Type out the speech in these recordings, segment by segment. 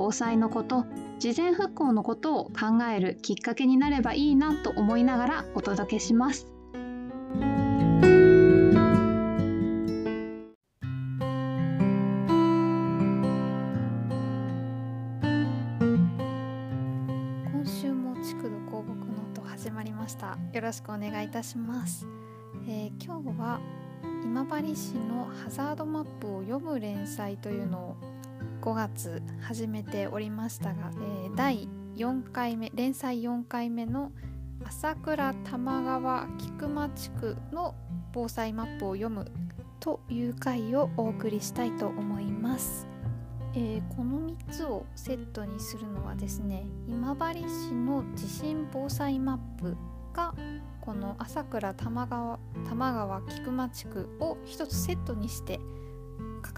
防災のこと事前復興のことを考えるきっかけになればいいなと思いながらお届けします。今週も築土構木ノート始まりました。よろしくお願いいたします。えー、今日は今治市のハザードマップを読む連載というのを5月始めておりましたが、えー、第4回目連載4回目の朝倉玉川菊間地区の防災マップを読むという回をお送りしたいと思います、えー、この3つをセットにするのはですね今治市の地震防災マップがこの朝倉玉川玉川菊間地区を1つセットにして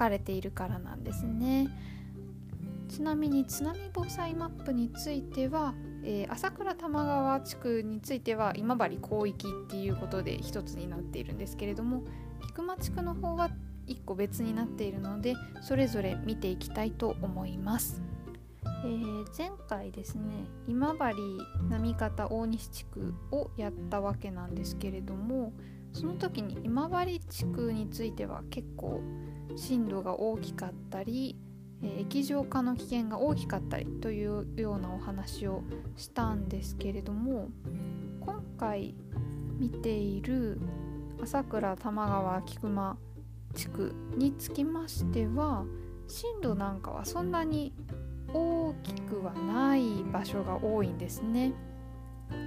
かれているからなんですね。ちなみに津波防災マップについては、えー、朝倉玉川地区については今治広域っていうことで一つになっているんですけれども菊間地区の方は1個別になっているのでそれぞれ見ていきたいと思います。えー、前回ですね今治浪方大西地区をやったわけなんですけれどもその時に今治地区については結構震度が大きかったりえ液状化の危険が大きかったりというようなお話をしたんですけれども今回見ている朝倉玉川菊間地区につきましては震度なんかはそんなに大きくはない場所が多いんですね。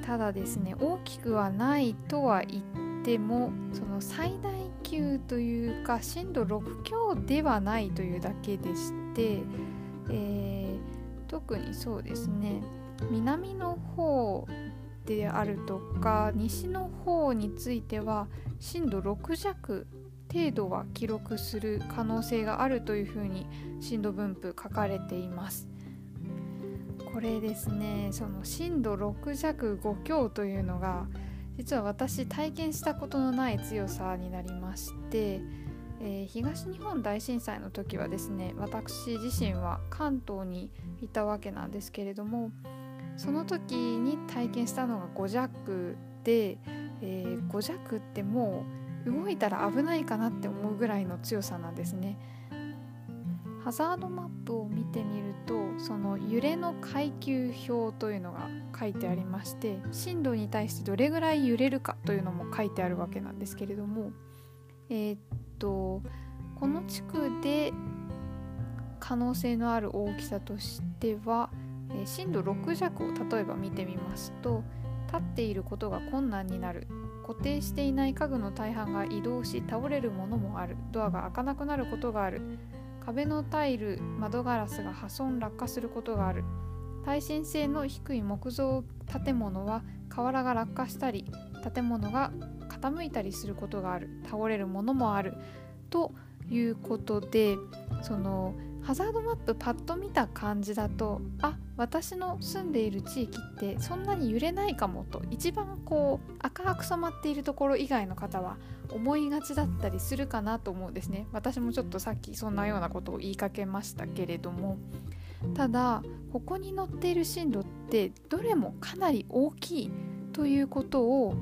ただですね大きくはないとは言ってもその最大級というか震度6強ではないというだけでして、えー、特にそうですね南の方であるとか西の方については震度6弱程度は記録する可能性があるというふうに震度分布書かれています。これですねその震度6弱5強というのが実は私体験したことのない強さになりまして、えー、東日本大震災の時はですね私自身は関東にいたわけなんですけれどもその時に体験したのが5弱で、えー、5弱ってもう動いたら危ないかなって思うぐらいの強さなんですね。ハザードマップを見てみるとその揺れの階級表というのが書いてありまして震度に対してどれぐらい揺れるかというのも書いてあるわけなんですけれどもえー、っとこの地区で可能性のある大きさとしては、えー、震度6弱を例えば見てみますと立っていることが困難になる固定していない家具の大半が移動し倒れるものもあるドアが開かなくなることがある壁のタイル窓ガラスが破損落下することがある。耐震性の低い木造建物は瓦が落下したり建物が傾いたりすることがある。倒れるものもある。ということでそのハザードマップパッと見た感じだとあ私の住んでいる地域ってそんなに揺れないかもと一番こう赤く染まっているところ以外の方は思いがちだったりするかなと思うんですね私もちょっとさっきそんなようなことを言いかけましたけれどもただここに載っている震度ってどれもかなり大きいということを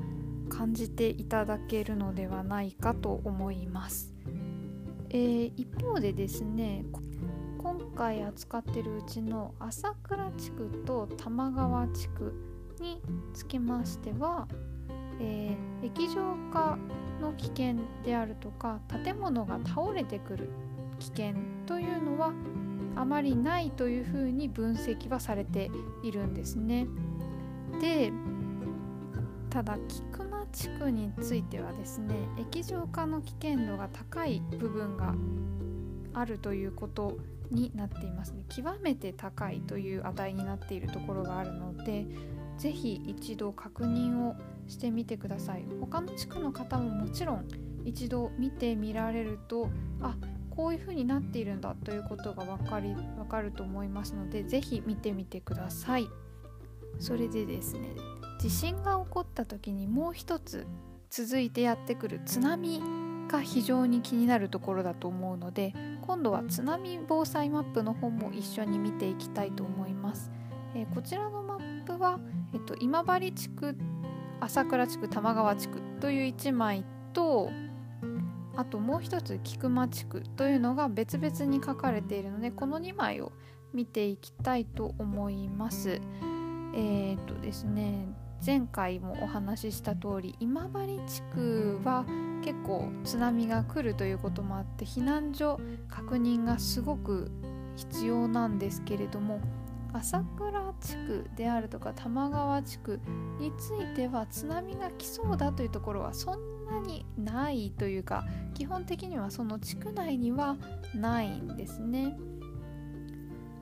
感じていただけるのではないかと思います。えー、一方でですね今回扱ってるうちの朝倉地区と玉川地区につきましては、えー、液状化の危険であるとか建物が倒れてくる危険というのはあまりないというふうに分析はされているんですね。でただ菊間地区についてはですね液状化の危険度が高い部分があるということになっていますね。極めて高いという値になっているところがあるので是非一度確認をしてみてください。他の地区の方ももちろん一度見てみられるとあこういう風になっているんだということが分かり分かると思いますので是非見てみてください。それでですね地震が起こった時にもう一つ続いてやってくる津波が非常に気になるところだと思うので今度は津波防災マップの方も一緒に見ていきたいと思います、えー、こちらのマップは、えっと、今治地区朝倉地区玉川地区という1枚とあともう一つ菊間地区というのが別々に書かれているのでこの2枚を見ていきたいと思います。えー、っとですね前回もお話しした通り今治地区は結構津波が来るということもあって避難所確認がすごく必要なんですけれども朝倉地区であるとか玉川地区については津波が来そうだというところはそんなにないというか基本的にはその地区内にはないんですね。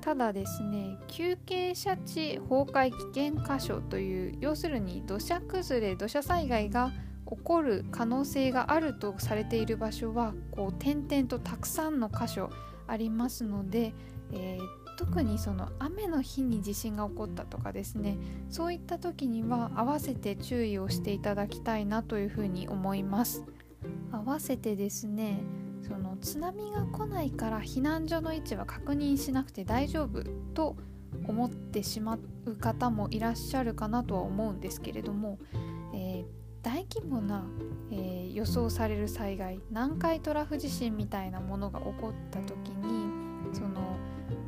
ただですね急傾斜地崩壊危険箇所という要するに土砂崩れ土砂災害が起こる可能性があるとされている場所はこう点々とたくさんの箇所ありますので、えー、特にその雨の日に地震が起こったとかですねそういった時には合わせて注意をしていただきたいなというふうに思います。合わせてですねその津波が来ないから避難所の位置は確認しなくて大丈夫と思ってしまう方もいらっしゃるかなとは思うんですけれども、えー、大規模な、えー、予想される災害南海トラフ地震みたいなものが起こった時にその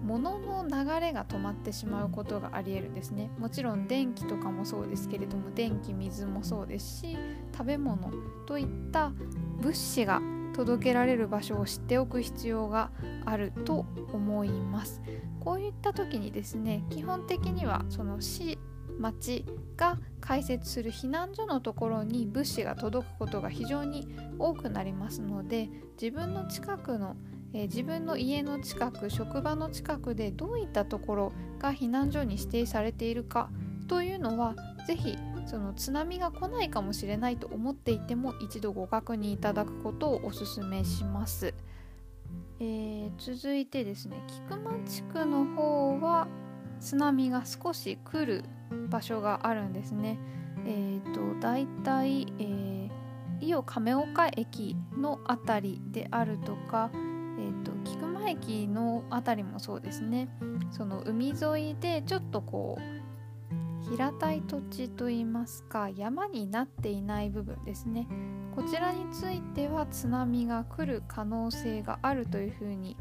物の流れが止まってしまうことがありえるんですね。もちろん電気とかもそうですけれども電気水もそうですし食べ物といった物資が届けられる場所を知っておく必要があると思います。こういった時にですね基本的にはその市町が開設する避難所のところに物資が届くことが非常に多くなりますので自分の近くの、えー、自分の家の近く職場の近くでどういったところが避難所に指定されているかというのは是非その津波が来ないかもしれないと思っていても一度ご確認いただくことをお勧めします。えー、続いてですね菊間地区の方は津波が少し来る場所があるんですね。えーと、だいたい、えー、伊予亀岡駅の辺りであるとか、えーと菊間駅の辺りもそうですねその海沿いでちょっとこう平たい土地といいますか山になっていない部分ですねこちらについては津波が来る可能性があるというふうに、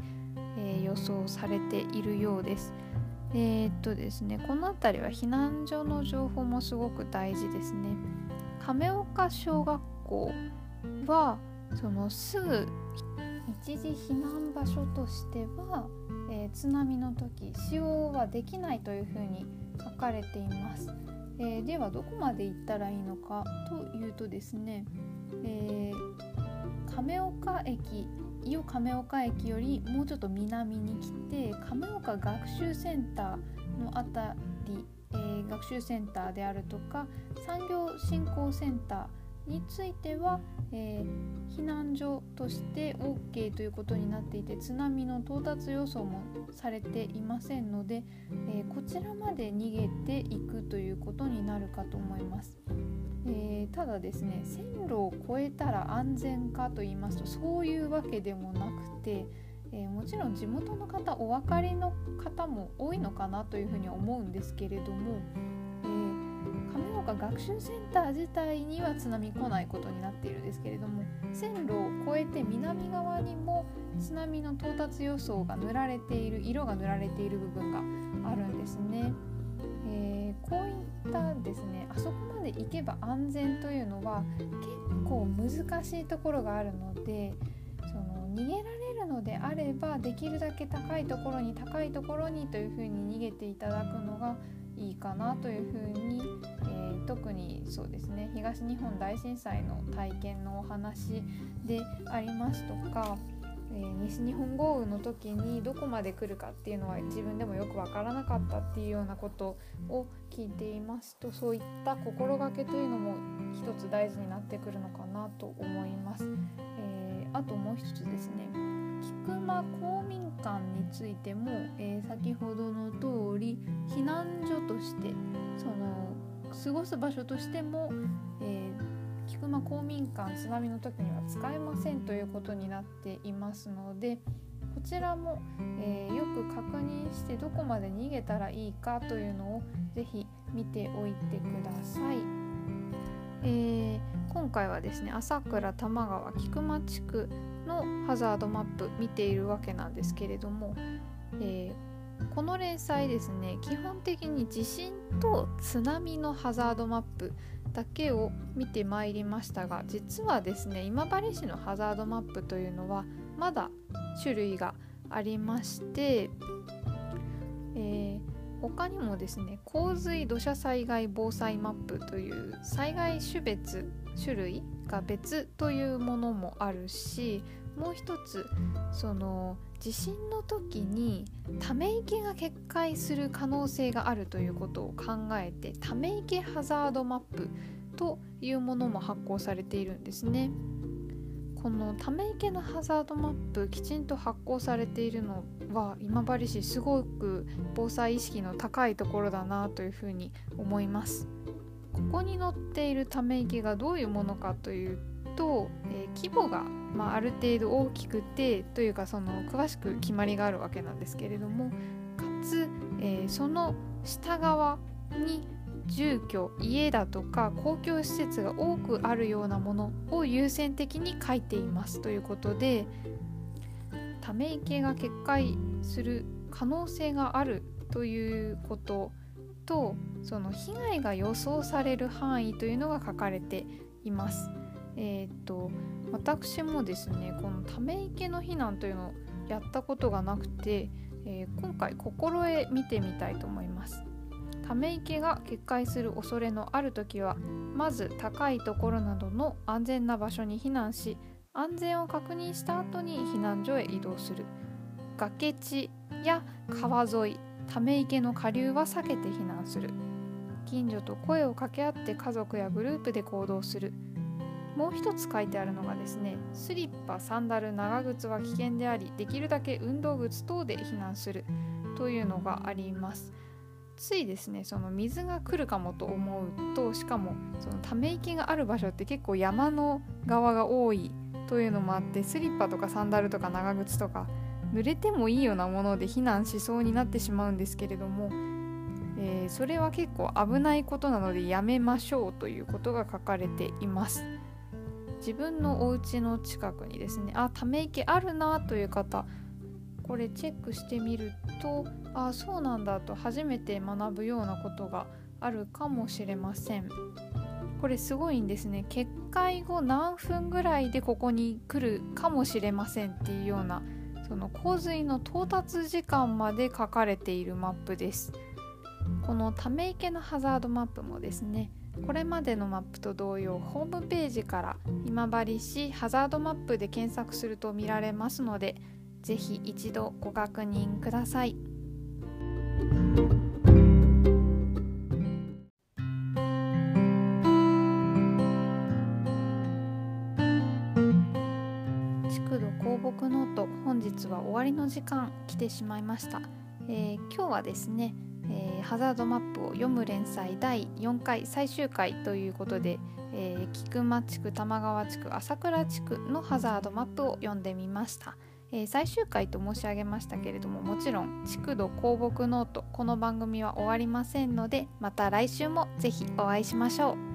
えー、予想されているようです。えー、っとですねこの辺りは避難所の情報もすごく大事ですね。亀岡小学校はそのすぐ一時避難場所としては、えー、津波の時使用はできないというふうに書かれています、えー、ではどこまで行ったらいいのかというとですね、えー、亀岡駅伊予亀岡駅よりもうちょっと南に来て亀岡学習センターの辺り、えー、学習センターであるとか産業振興センターについては、えー、避難所として OK ということになっていて津波の到達予想もされていませんので、えー、こちらまで逃げていくということになるかと思います。えー、ただですね線路を越えたら安全かと言いますとそういうわけでもなくて、えー、もちろん地元の方お分かりの方も多いのかなというふうに思うんですけれども、えー岡学習センター自体には津波来ないことになっているんですけれども線路を越えて南側にも津波の到達予想が塗られている色が塗られている部分があるんですね。え、こういったですね。あそこまで行けば安全というのは結構難しいところがあるのでその逃げられるのであればできるだけ高いところに高いところにというふうに逃げていただくのがいいかなというふうに、えー、特にそうですね。東日本大震災の体験のお話でありますとか、えー、西日本豪雨の時にどこまで来るかっていうのは自分でもよく分からなかったっていうようなことを聞いていますとそういった心がけというのも一つ大事になってくるのかなと思います。えー、あともう一つですね菊間公民館についても、えー、先ほどの通り避難所としてその過ごす場所としても、えー、菊間公民館津波の時には使えませんということになっていますのでこちらも、えー、よく確認してどこまで逃げたらいいかというのをぜひ見ておいてください。えー、今回はですね朝倉多摩川菊間地区のハザードマップ見ているわけなんですけれども、えーこの連載ですね基本的に地震と津波のハザードマップだけを見てまいりましたが実はですね今治市のハザードマップというのはまだ種類がありまして、えー、他にもですね洪水土砂災害防災マップという災害種別種類が別というものもあるしもう一つその地震の時にため池が決壊する可能性があるということを考えてため池ハザードマップというものも発行されているんですね。このため池のハザードマップきちんと発行されているのは今治市すごく防災意識の高いところだなというふうに思います。ここに載っているため池がどういうものかというと、えー、規模が、まあ、ある程度大きくてというかその詳しく決まりがあるわけなんですけれどもかつ、えー、その下側に住居家だとか公共施設が多くあるようなものを優先的に書いていますということでため池が決壊する可能性があるということとその被害が予想される範囲というのが書かれています。えー、っと私もですねこのため池の避難というのをやったことがなくて、えー、今回心得見てみたいと思います。ため池が決壊する恐れのある時はまず高いところなどの安全な場所に避難し安全を確認した後に避難所へ移動する。崖地や川沿いため池の下流は避けて避難する。近所と声を掛け合って家族やグループで行動する。もう一つ書いてあるのがですねスリッパサンダル長靴は危険でありできるだけ運動靴等で避難するというのがありますついですねその水が来るかもと思うとしかもそのため池がある場所って結構山の側が多いというのもあってスリッパとかサンダルとか長靴とか濡れてもいいようなもので避難しそうになってしまうんですけれども、えー、それは結構危ないことなのでやめましょうということが書かれています。自分のお家の近くにですねあため池あるなという方これチェックしてみるとあそうなんだと初めて学ぶようなことがあるかもしれません。これすごいんですね。決壊後何分ぐらいでここに来るかもしれませんっていうようなその洪水の到達時間まで書かれているマップです。このため池のハザードマップもですねこれまでのマップと同様ホームページから今治市ハザードマップで検索すると見られますのでぜひ一度ご確認ください。築土構木ノート本日は終わりの時間来てしまいました、えー、今日はですねえー、ハザードマップを読む連載第4回最終回ということで、えー、菊間地区玉川地区朝倉地区のハザードマップを読んでみました、えー、最終回と申し上げましたけれどももちろん築土構木ノートこの番組は終わりませんのでまた来週も是非お会いしましょう。